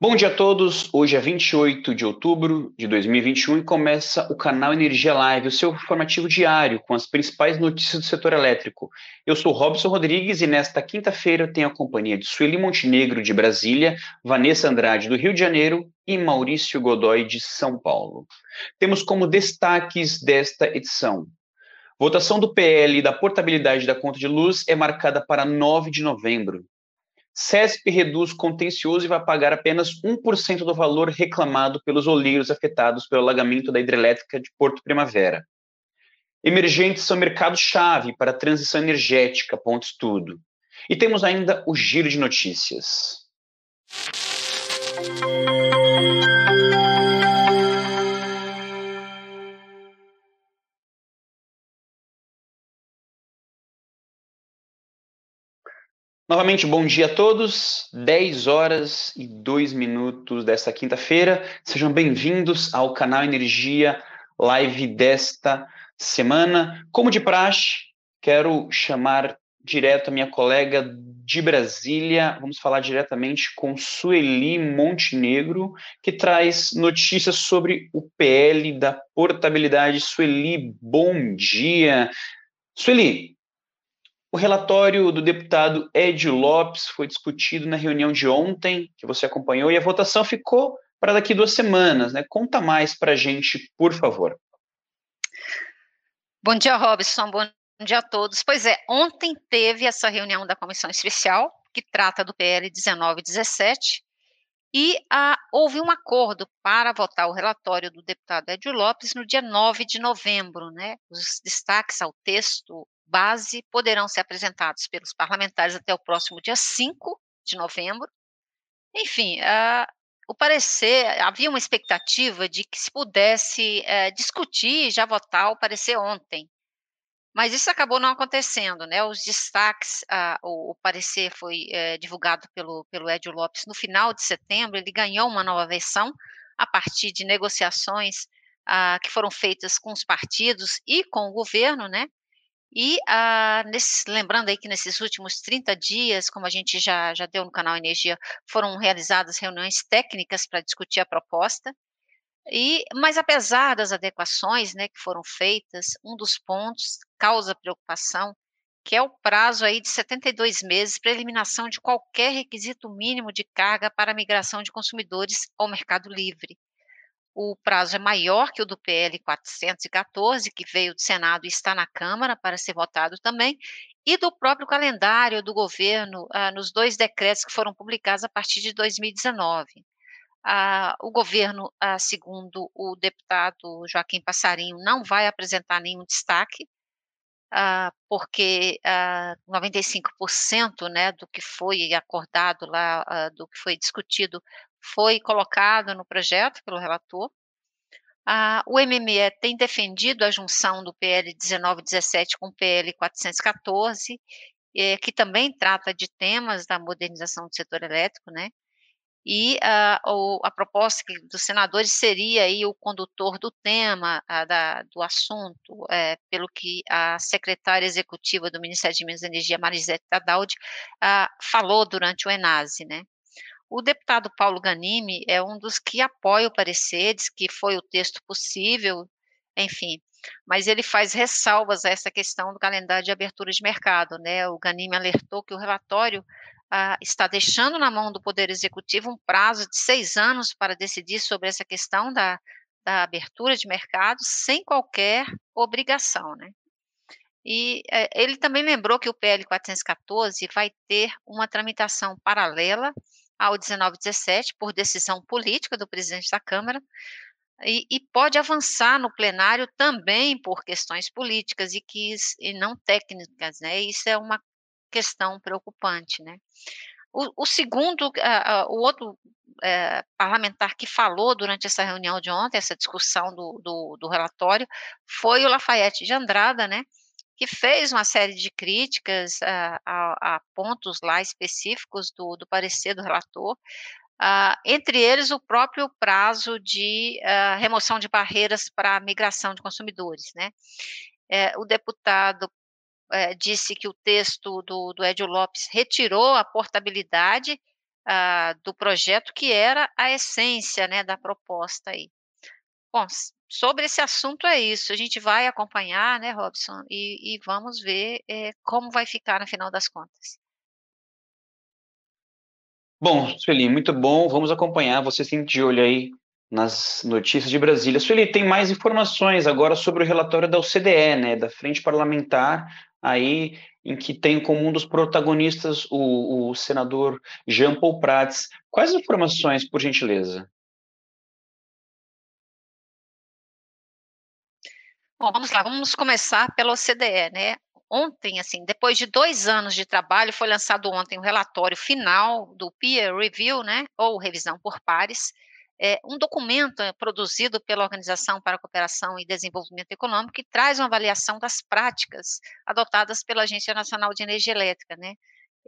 Bom dia a todos. Hoje é 28 de outubro de 2021 e começa o canal Energia Live, o seu informativo diário com as principais notícias do setor elétrico. Eu sou Robson Rodrigues e nesta quinta-feira tenho a companhia de Sueli Montenegro de Brasília, Vanessa Andrade do Rio de Janeiro e Maurício Godoy de São Paulo. Temos como destaques desta edição: Votação do PL da portabilidade da conta de luz é marcada para 9 de novembro. CESP reduz contencioso e vai pagar apenas 1% do valor reclamado pelos olheiros afetados pelo alagamento da hidrelétrica de Porto Primavera. Emergentes são mercado-chave para a transição energética, ponto estudo. E temos ainda o giro de notícias. Novamente, bom dia a todos. 10 horas e 2 minutos desta quinta-feira. Sejam bem-vindos ao canal Energia Live desta semana. Como de praxe, quero chamar direto a minha colega de Brasília. Vamos falar diretamente com Sueli Montenegro, que traz notícias sobre o PL da portabilidade. Sueli, bom dia. Sueli, o relatório do deputado Ed Lopes foi discutido na reunião de ontem, que você acompanhou, e a votação ficou para daqui duas semanas. Né? Conta mais para a gente, por favor. Bom dia, Robson. Bom dia a todos. Pois é, ontem teve essa reunião da comissão especial, que trata do PL 1917, e ah, houve um acordo para votar o relatório do deputado Edio Lopes no dia 9 de novembro. Né? Os destaques ao texto base poderão ser apresentados pelos parlamentares até o próximo dia 5 de novembro. Enfim, uh, o parecer, havia uma expectativa de que se pudesse uh, discutir e já votar o parecer ontem. Mas isso acabou não acontecendo, né? Os destaques, uh, o, o, parecer foi uh, divulgado pelo, pelo Edio Lopes no final de setembro, ele ganhou uma nova versão a partir de negociações uh, que foram feitas com os partidos e com o governo, né? E, ah, nesse, lembrando aí que nesses últimos 30 dias, como a gente já, já deu no canal Energia, foram realizadas reuniões técnicas para discutir a proposta. E, mas apesar das adequações né, que foram feitas, um dos pontos causa preocupação, que é o prazo aí de 72 meses para eliminação de qualquer requisito mínimo de carga para a migração de consumidores ao mercado livre o prazo é maior que o do PL 414, que veio do Senado e está na Câmara para ser votado também, e do próprio calendário do governo ah, nos dois decretos que foram publicados a partir de 2019. Ah, o governo, ah, segundo o deputado Joaquim Passarinho, não vai apresentar nenhum destaque, ah, porque 95% ah, né, do que foi acordado lá, ah, do que foi discutido, foi colocado no projeto pelo relator. Ah, o MME tem defendido a junção do PL 1917 com o PL 414, eh, que também trata de temas da modernização do setor elétrico, né? E ah, o, a proposta dos senadores seria aí o condutor do tema, ah, da, do assunto, é, pelo que a secretária executiva do Ministério de Minas e Energia, Marisete Tadaldi, falou durante o Enase, né? O deputado Paulo Ganimi é um dos que apoia o parecer, diz que foi o texto possível, enfim, mas ele faz ressalvas a essa questão do calendário de abertura de mercado, né? O Ganimi alertou que o relatório ah, está deixando na mão do Poder Executivo um prazo de seis anos para decidir sobre essa questão da, da abertura de mercado sem qualquer obrigação, né? E eh, ele também lembrou que o PL 414 vai ter uma tramitação paralela ao 1917 por decisão política do presidente da Câmara e, e, pode avançar no plenário também por questões políticas e que e não técnicas, né? Isso é uma questão preocupante, né? O, o segundo, uh, o outro uh, parlamentar que falou durante essa reunião de ontem, essa discussão do, do, do relatório, foi o Lafayette de Andrada, né? Que fez uma série de críticas a, a, a pontos lá específicos do, do parecer do relator, Uh, entre eles o próprio prazo de uh, remoção de barreiras para a migração de consumidores. Né? É, o deputado é, disse que o texto do, do Edio Lopes retirou a portabilidade uh, do projeto, que era a essência né, da proposta aí. Bom, sobre esse assunto é isso. A gente vai acompanhar, né, Robson, e, e vamos ver é, como vai ficar no final das contas. Bom, Sueli, muito bom. Vamos acompanhar. Você sempre de olho aí nas notícias de Brasília. Sueli, tem mais informações agora sobre o relatório da OCDE, né, da Frente Parlamentar, aí em que tem como um dos protagonistas o, o senador Jean Paul Prats. Quais informações, por gentileza? Bom, vamos lá, vamos começar pela OCDE, né? Ontem, assim, depois de dois anos de trabalho, foi lançado ontem o relatório final do Peer Review, né, ou revisão por pares, é, um documento é, produzido pela Organização para a Cooperação e Desenvolvimento Econômico que traz uma avaliação das práticas adotadas pela Agência Nacional de Energia Elétrica, né,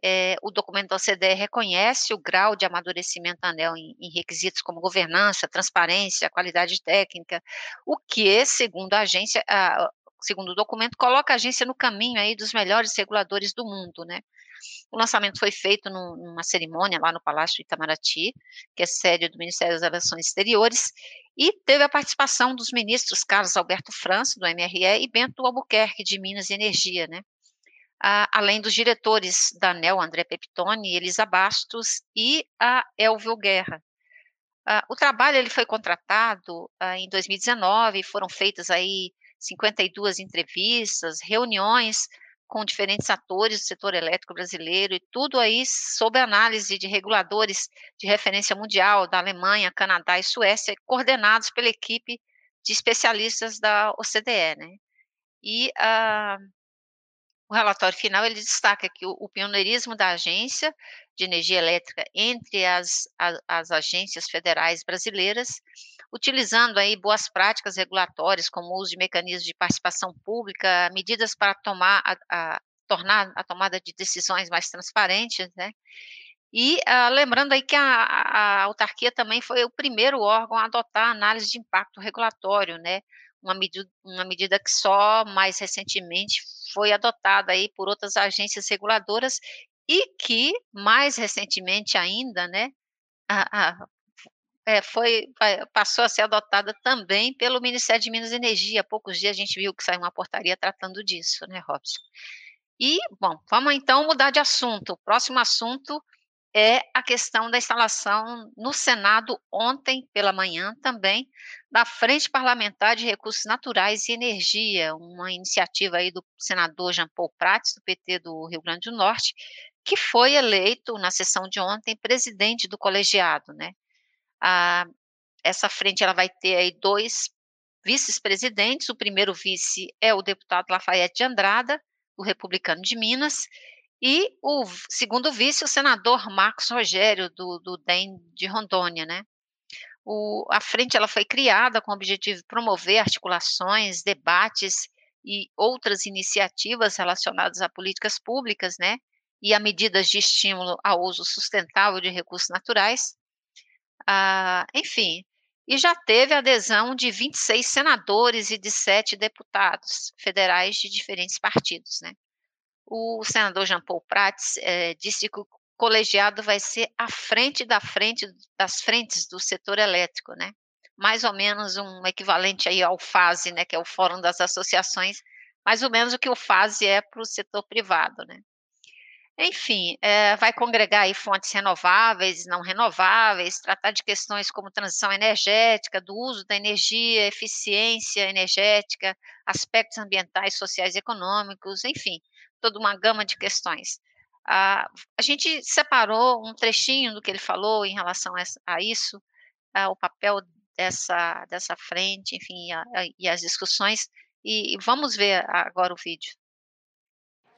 é, o documento da OCDE reconhece o grau de amadurecimento ANEL em, em, requisitos como governança, transparência, qualidade técnica, o que, segundo a agência, a, segundo o documento, coloca a agência no caminho aí dos melhores reguladores do mundo, né? O lançamento foi feito num, numa cerimônia lá no Palácio Itamaraty, que é sede do Ministério das Relações Exteriores, e teve a participação dos ministros Carlos Alberto França, do MRE, e Bento Albuquerque, de Minas e Energia, né? Além dos diretores da ANEL, André Peptoni, Elisa Bastos e a Elvio Guerra. o trabalho ele foi contratado em 2019, foram feitas aí 52 entrevistas, reuniões com diferentes atores do setor elétrico brasileiro e tudo aí sob análise de reguladores de referência mundial da Alemanha, Canadá e Suécia, coordenados pela equipe de especialistas da OCDE, né? E uh, o relatório final ele destaca que o, o pioneirismo da agência de energia elétrica entre as, as, as, agências federais brasileiras, utilizando aí boas práticas regulatórias, como o uso de mecanismos de participação pública, medidas para tomar a, a tornar a tomada de decisões mais transparentes, né? E uh, lembrando aí que a, a, autarquia também foi o primeiro órgão a adotar análise de impacto regulatório, né? Uma medida, uma medida que só mais recentemente foi adotada aí por outras agências reguladoras e que, mais recentemente ainda, né, a, a, é, foi, passou a ser adotada também pelo Ministério de Minas e Energia. Há poucos dias a gente viu que saiu uma portaria tratando disso, né, Robson? E, bom, vamos então mudar de assunto. O próximo assunto é a questão da instalação no Senado ontem pela manhã também da Frente Parlamentar de Recursos Naturais e Energia, uma iniciativa aí do senador Jean Paul Prats, do PT do Rio Grande do Norte, que foi eleito na sessão de ontem presidente do colegiado, né? Ah, essa frente ela vai ter aí dois vice-presidentes, o primeiro vice é o deputado Lafayette de Andrada, o republicano de Minas, e o segundo vice, o senador Marcos Rogério, do, do DEM de Rondônia, né? O, a frente ela foi criada com o objetivo de promover articulações, debates e outras iniciativas relacionadas a políticas públicas, né? E a medidas de estímulo ao uso sustentável de recursos naturais. Ah, enfim, e já teve adesão de 26 senadores e de sete deputados federais de diferentes partidos, né? O senador Jean Paul Prats é, disse que o colegiado vai ser à frente da frente das frentes do setor elétrico, né? Mais ou menos um equivalente aí ao FASE, né, que é o Fórum das Associações, mais ou menos o que o FASE é para o setor privado, né? Enfim, é, vai congregar aí fontes renováveis, não renováveis, tratar de questões como transição energética, do uso da energia, eficiência energética, aspectos ambientais, sociais e econômicos, enfim, toda uma gama de questões. Ah, a gente separou um trechinho do que ele falou em relação a, isso, ah, o papel dessa, dessa frente, enfim, a, a, e as discussões, e, e vamos ver agora o vídeo.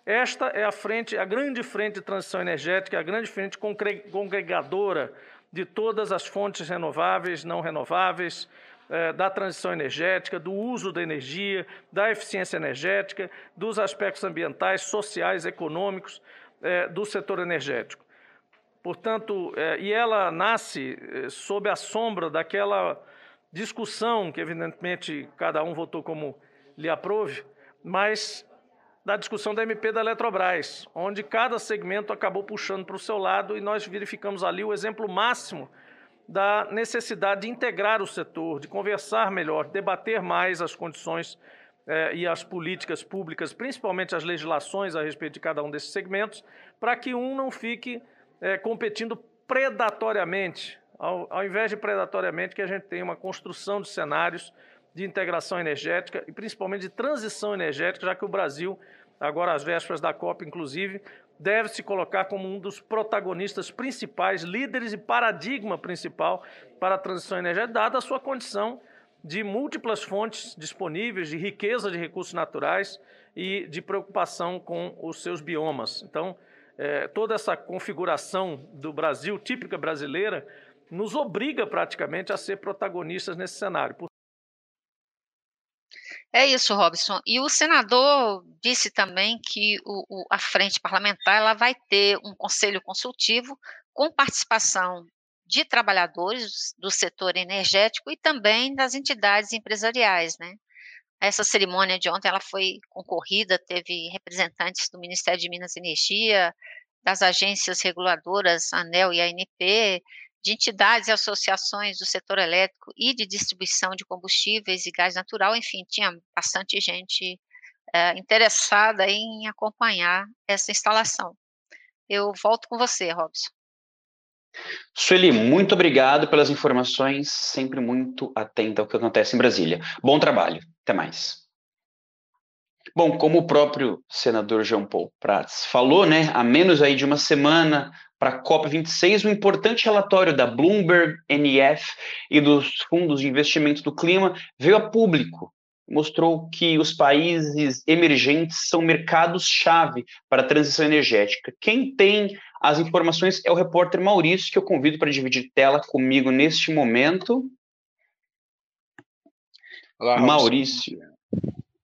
Esta é a frente, a grande frente de transição energética, a grande frente congregadora de todas as fontes renováveis, não renováveis, é, da transição energética, do uso da energia, da eficiência energética, dos aspectos ambientais, sociais, econômicos é, do setor energético. Portanto, é, e ela nasce sob a sombra daquela discussão que, evidentemente, cada um votou como lhe aprove, mas da discussão da MP da Eletrobras, onde cada segmento acabou puxando para o seu lado e nós verificamos ali o exemplo máximo da necessidade de integrar o setor, de conversar melhor, debater mais as condições eh, e as políticas públicas, principalmente as legislações a respeito de cada um desses segmentos, para que um não fique eh, competindo predatoriamente, ao, ao invés de predatoriamente, que a gente tenha uma construção de cenários de integração energética e principalmente de transição energética, já que o Brasil, agora às vésperas da COP, inclusive, deve se colocar como um dos protagonistas principais, líderes e paradigma principal para a transição energética, dada a sua condição de múltiplas fontes disponíveis, de riqueza de recursos naturais e de preocupação com os seus biomas. Então, é, toda essa configuração do Brasil, típica brasileira, nos obriga praticamente a ser protagonistas nesse cenário. É isso, Robson. E o senador disse também que o, o, a frente parlamentar ela vai ter um conselho consultivo com participação de trabalhadores do setor energético e também das entidades empresariais, né? Essa cerimônia de ontem ela foi concorrida, teve representantes do Ministério de Minas e Energia, das agências reguladoras ANEL e ANP, de entidades e associações do setor elétrico e de distribuição de combustíveis e gás natural, enfim, tinha bastante gente é, interessada em acompanhar essa instalação. Eu volto com você, Robson. Sueli, muito obrigado pelas informações, sempre muito atenta ao que acontece em Brasília. Bom trabalho, até mais. Bom, como o próprio senador João Paul Prats falou, né, há menos aí de uma semana para a COP26, um importante relatório da Bloomberg, NF e dos fundos de investimento do clima veio a público. Mostrou que os países emergentes são mercados-chave para a transição energética. Quem tem as informações é o repórter Maurício, que eu convido para dividir tela comigo neste momento. Olá, Maurício.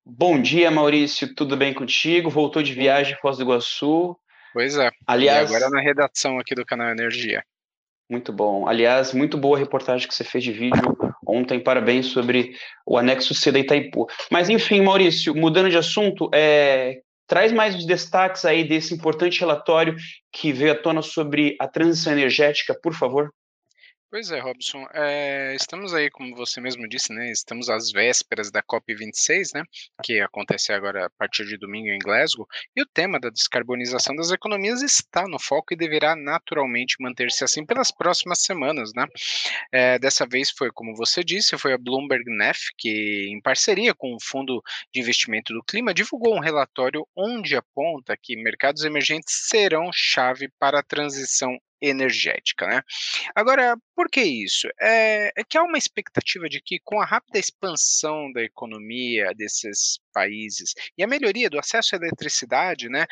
Bom dia, Maurício. Tudo bem contigo? Voltou de viagem Foz do Iguaçu? Pois é. Aliás, e agora na redação aqui do canal Energia. Muito bom. Aliás, muito boa a reportagem que você fez de vídeo ontem. Parabéns sobre o anexo C da Itaipu. Mas, enfim, Maurício, mudando de assunto, é, traz mais os destaques aí desse importante relatório que veio à tona sobre a transição energética, por favor. Pois é, Robson. É, estamos aí, como você mesmo disse, né? Estamos às vésperas da COP26, né? Que acontece agora a partir de domingo em Glasgow. E o tema da descarbonização das economias está no foco e deverá naturalmente manter-se assim pelas próximas semanas, né? É, dessa vez foi, como você disse, foi a Bloomberg NEF que, em parceria com o Fundo de Investimento do Clima, divulgou um relatório onde aponta que mercados emergentes serão chave para a transição energética, né? Agora, por que isso? É, é, que há uma expectativa de que, com a rápida expansão da economia desses países e a melhoria do acesso à eletricidade, né,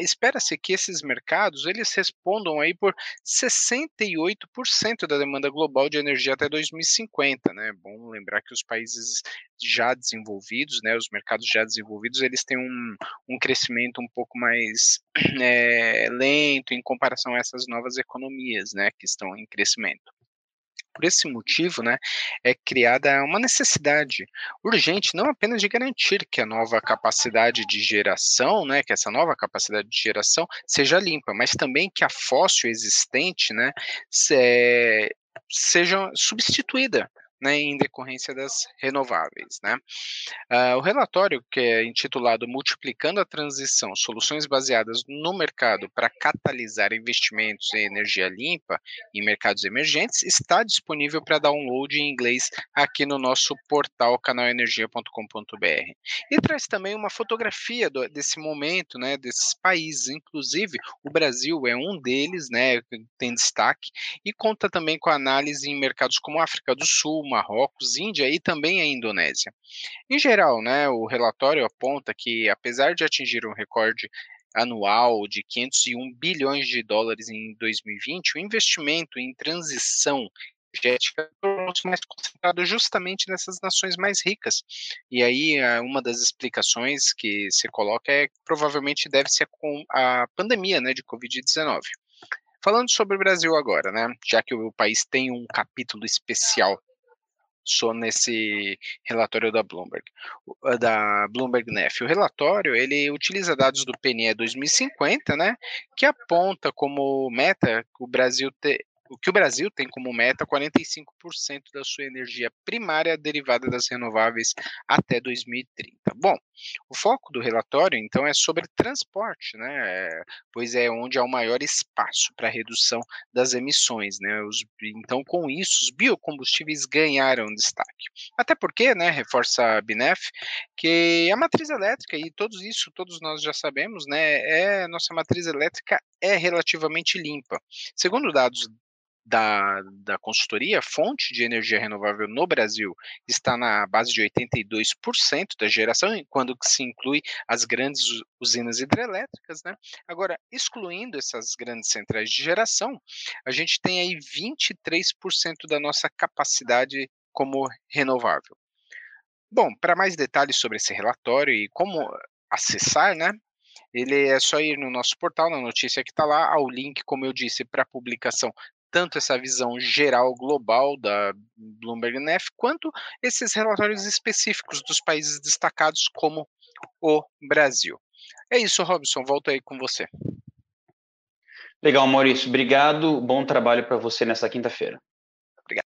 espera-se que esses mercados eles respondam aí por 68% da demanda global de energia até 2050, né? Bom lembrar que os países já desenvolvidos, né, os mercados já desenvolvidos, eles têm um, um crescimento um pouco mais é, lento em comparação a essas novas economias, né, que estão em crescimento. Por esse motivo, né, é criada uma necessidade urgente, não apenas de garantir que a nova capacidade de geração, né, que essa nova capacidade de geração seja limpa, mas também que a fóssil existente, né, se, seja substituída né, em decorrência das renováveis. Né? Uh, o relatório, que é intitulado Multiplicando a Transição, Soluções Baseadas no Mercado para Catalisar Investimentos em Energia Limpa em Mercados Emergentes, está disponível para download em inglês aqui no nosso portal canalenergia.com.br. E traz também uma fotografia do, desse momento, né, desses países, inclusive o Brasil é um deles, né, tem destaque, e conta também com análise em mercados como África do Sul, Marrocos, Índia e também a Indonésia. Em geral, né, o relatório aponta que, apesar de atingir um recorde anual de 501 bilhões de dólares em 2020, o investimento em transição energética tornou-se mais concentrado justamente nessas nações mais ricas. E aí, uma das explicações que se coloca é que provavelmente deve ser com a pandemia né, de Covid-19. Falando sobre o Brasil agora, né, já que o país tem um capítulo especial só nesse relatório da Bloomberg, da Bloomberg Nef. O relatório ele utiliza dados do PNE 2050, né, que aponta como meta o Brasil ter o que o Brasil tem como meta 45% da sua energia primária derivada das renováveis até 2030. Bom, o foco do relatório, então, é sobre transporte, né? Pois é onde há o maior espaço para redução das emissões, né? Os, então, com isso, os biocombustíveis ganharam destaque. Até porque, né, reforça a Binef, que a matriz elétrica, e todos isso, todos nós já sabemos, né, é nossa matriz elétrica é relativamente limpa. Segundo dados da, da consultoria, a fonte de energia renovável no Brasil está na base de 82% da geração, quando se inclui as grandes usinas hidrelétricas, né? Agora, excluindo essas grandes centrais de geração, a gente tem aí 23% da nossa capacidade como renovável. Bom, para mais detalhes sobre esse relatório e como acessar, né? Ele é só ir no nosso portal, na notícia que está lá, ao link, como eu disse, para publicação tanto essa visão geral global da Bloomberg Nef, quanto esses relatórios específicos dos países destacados como o Brasil. É isso, Robson, volto aí com você. Legal, Maurício, obrigado. Bom trabalho para você nessa quinta-feira. Obrigado.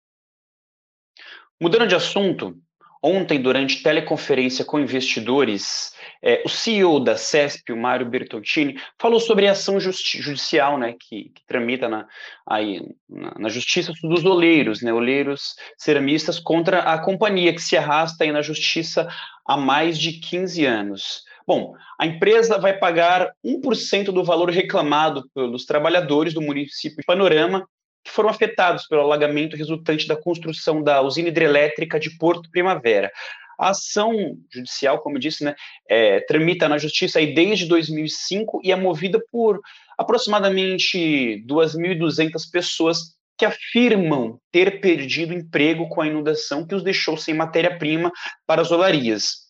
Mudando de assunto, ontem, durante teleconferência com investidores, é, o CEO da CESP, o Mário Bertoncini, falou sobre a ação judicial né, que, que tramita na, aí, na, na, justiça dos oleiros, né, oleiros ceramistas, contra a companhia que se arrasta aí na justiça há mais de 15 anos. Bom, a empresa vai pagar 1% do valor reclamado pelos trabalhadores do município de Panorama, que foram afetados pelo alagamento resultante da construção da usina hidrelétrica de Porto Primavera. A ação judicial, como eu disse, né, é, tramita na justiça aí desde 2005 e é movida por aproximadamente 2.200 pessoas que afirmam ter perdido emprego com a inundação que os deixou sem matéria-prima para as olarias.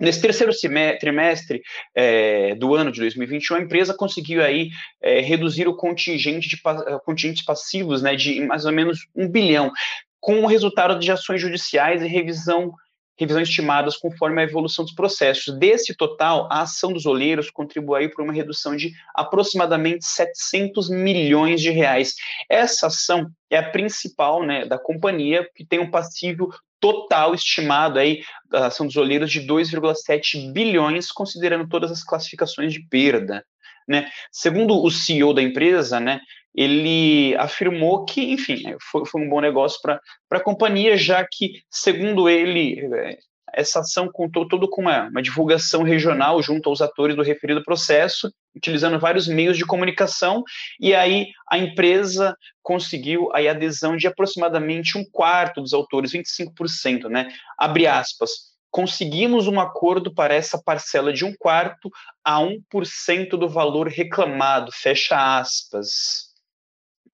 Nesse terceiro trimestre é, do ano de 2021, a empresa conseguiu aí é, reduzir o contingente de contingentes passivos né, de mais ou menos um bilhão, com o resultado de ações judiciais e revisão revisões estimadas conforme a evolução dos processos. Desse total, a ação dos olheiros contribuiu para uma redução de aproximadamente 700 milhões de reais. Essa ação é a principal né, da companhia, que tem um passivo total estimado aí da ação dos olheiros de 2,7 bilhões, considerando todas as classificações de perda. Né? Segundo o CEO da empresa, né, ele afirmou que, enfim, foi, foi um bom negócio para a companhia, já que, segundo ele, é, essa ação contou todo com uma, uma, divulgação regional junto aos atores do referido processo, utilizando vários meios de comunicação, e aí a empresa conseguiu a adesão de aproximadamente um quarto dos autores, 25%, né? Abre aspas conseguimos um acordo para essa parcela de um quarto a 1% do valor reclamado, fecha aspas.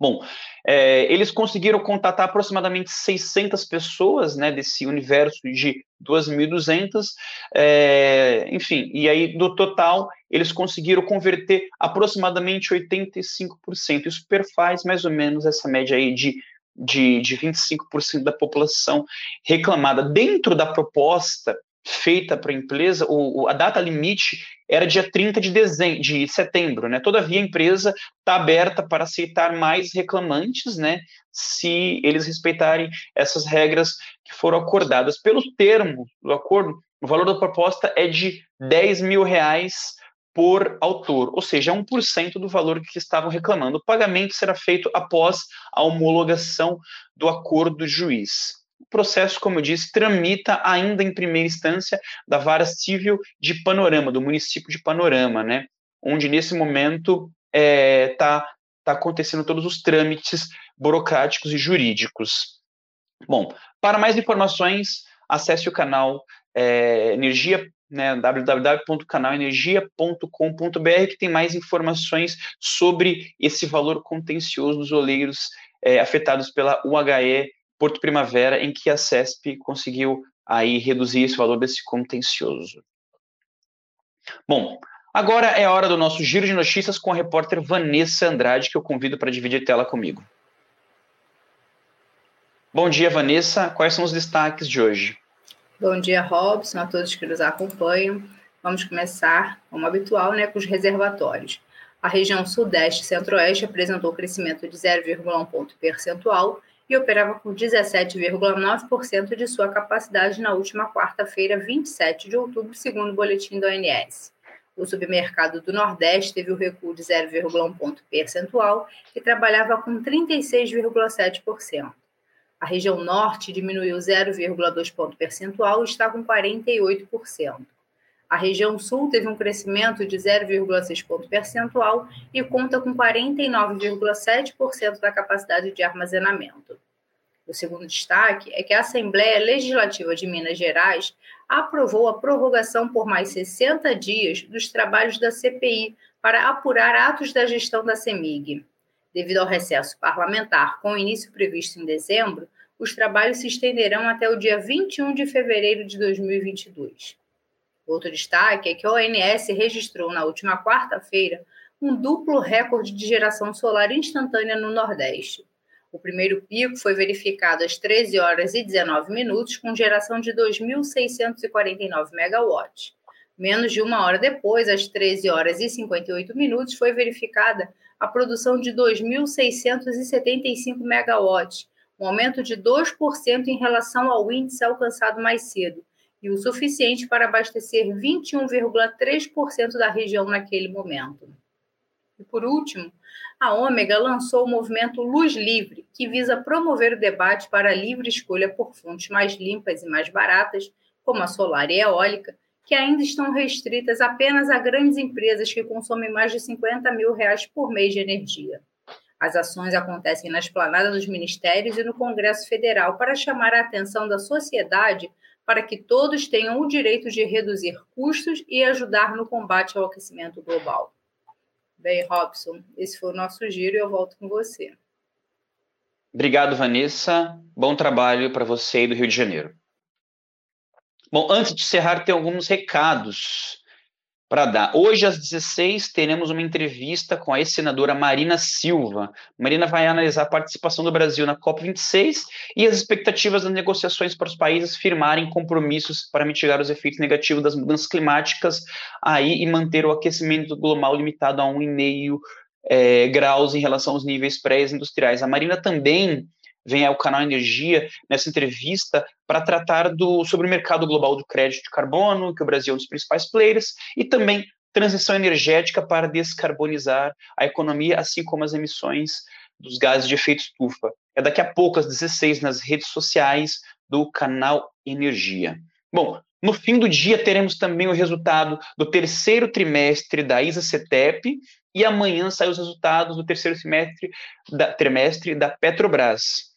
Bom, é, eles conseguiram contatar aproximadamente 600 pessoas, né, desse universo de 2.200, é, enfim, e aí do total eles conseguiram converter aproximadamente 85%. Isso perfaz mais ou menos essa média aí de de, de 25% da população reclamada. Dentro da proposta feita para a empresa, o, a data limite era dia 30 de, dezembro, de setembro, né? Todavia, a empresa está aberta para aceitar mais reclamantes, né? Se eles respeitarem essas regras que foram acordadas. Pelos termos do acordo, o valor da proposta é de 10 mil reais por autor, ou seja, 1% do valor que estavam reclamando. O pagamento será feito após a homologação do acordo do juiz. O processo, como eu disse, tramita ainda em primeira instância da vara civil de Panorama, do município de Panorama, né? Onde nesse momento está é, tá, tá acontecendo todos os trâmites burocráticos e jurídicos. Bom, para mais informações, acesse o canal é, Energia né, www.canalenergia.com.br, que tem mais informações sobre esse valor contencioso dos oleiros é, afetados pela UHE Porto Primavera, em que a CESP conseguiu aí reduzir esse valor desse contencioso. Bom, agora é a hora do nosso giro de notícias com a repórter Vanessa Andrade, que eu convido para dividir tela comigo. Bom dia, Vanessa. Quais são os destaques de hoje? Bom dia, Robson, a todos que nos acompanham. Vamos começar, como habitual, né, com os reservatórios. A região Sudeste e Centro-Oeste apresentou crescimento de 0,1 ponto percentual e operava com 17,9% de sua capacidade na última quarta-feira, 27 de outubro, segundo o boletim do ONS. O submercado do Nordeste teve o recuo de 0,1 ponto percentual e trabalhava com 36,7%. A região Norte diminuiu 0,2 ponto percentual e está com 48%. A região Sul teve um crescimento de 0,6 ponto percentual e conta com 49,7% da capacidade de armazenamento. O segundo destaque é que a Assembleia Legislativa de Minas Gerais aprovou a prorrogação por mais 60 dias dos trabalhos da CPI para apurar atos da gestão da CEMIG. Devido ao recesso parlamentar, com início previsto em dezembro, os trabalhos se estenderão até o dia 21 de fevereiro de 2022. Outro destaque é que a ONS registrou na última quarta-feira um duplo recorde de geração solar instantânea no Nordeste. O primeiro pico foi verificado às 13 horas e 19 minutos, com geração de 2.649 megawatts. Menos de uma hora depois, às 13 horas e 58 minutos, foi verificada a produção de 2.675 megawatts, um aumento de 2% em relação ao índice alcançado mais cedo, e o suficiente para abastecer 21,3% da região naquele momento. E por último, a Ômega lançou o movimento Luz Livre, que visa promover o debate para a livre escolha por fontes mais limpas e mais baratas, como a solar e a eólica, que ainda estão restritas apenas a grandes empresas que consomem mais de 50 mil reais por mês de energia. As ações acontecem na esplanada dos ministérios e no Congresso Federal para chamar a atenção da sociedade para que todos tenham o direito de reduzir custos e ajudar no combate ao aquecimento global. Bem, Robson, esse foi o nosso giro e eu volto com você. Obrigado, Vanessa. Bom trabalho para você aí do Rio de Janeiro. Bom, antes de encerrar, tem alguns recados para dar. Hoje, às 16, teremos uma entrevista com a ex-senadora Marina Silva. Marina vai analisar a participação do Brasil na COP26 e as expectativas das negociações para os países firmarem compromissos para mitigar os efeitos negativos das mudanças climáticas aí e manter o aquecimento global limitado a 1,5 é, graus em relação aos níveis pré-industriais. A Marina também vem ao canal Energia nessa entrevista para tratar do, sobre o mercado global do crédito de carbono, que o Brasil é um dos principais players, e também transição energética para descarbonizar a economia, assim como as emissões dos gases de efeito estufa. É daqui a pouco, às 16, nas redes sociais do canal Energia. Bom, no fim do dia teremos também o resultado do terceiro trimestre da ISA-CETEP e amanhã saem os resultados do terceiro da, trimestre da Petrobras.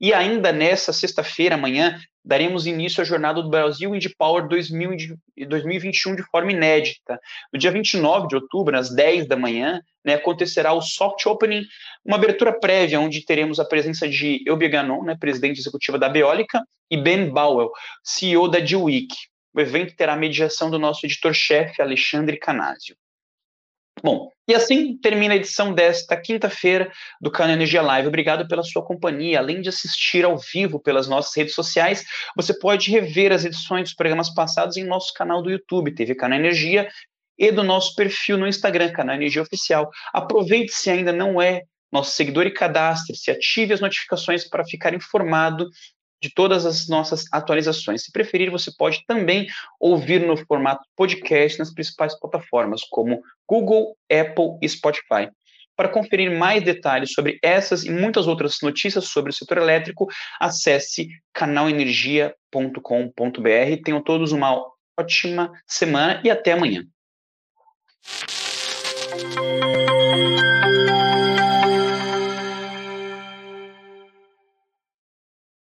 E ainda nessa sexta-feira, amanhã, daremos início à jornada do Brasil Indie Power 2021 de forma inédita. No dia 29 de outubro, às 10 da manhã, né, acontecerá o soft opening, uma abertura prévia, onde teremos a presença de Elbia Ganon, né, presidente executiva da Beólica, e Ben Bowell, CEO da Dewick. O evento terá a mediação do nosso editor-chefe, Alexandre Canásio. Bom, e assim termina a edição desta quinta-feira do Canal Energia Live. Obrigado pela sua companhia. Além de assistir ao vivo pelas nossas redes sociais, você pode rever as edições dos programas passados em nosso canal do YouTube, TV Canal Energia, e do nosso perfil no Instagram, Canal Energia Oficial. Aproveite se ainda não é nosso seguidor e cadastre-se, ative as notificações para ficar informado de todas as nossas atualizações. Se preferir, você pode também ouvir no formato podcast nas principais plataformas, como Google, Apple e Spotify. Para conferir mais detalhes sobre essas e muitas outras notícias sobre o setor elétrico, acesse canalenergia.com.br. Tenham todos uma ótima semana e até amanhã.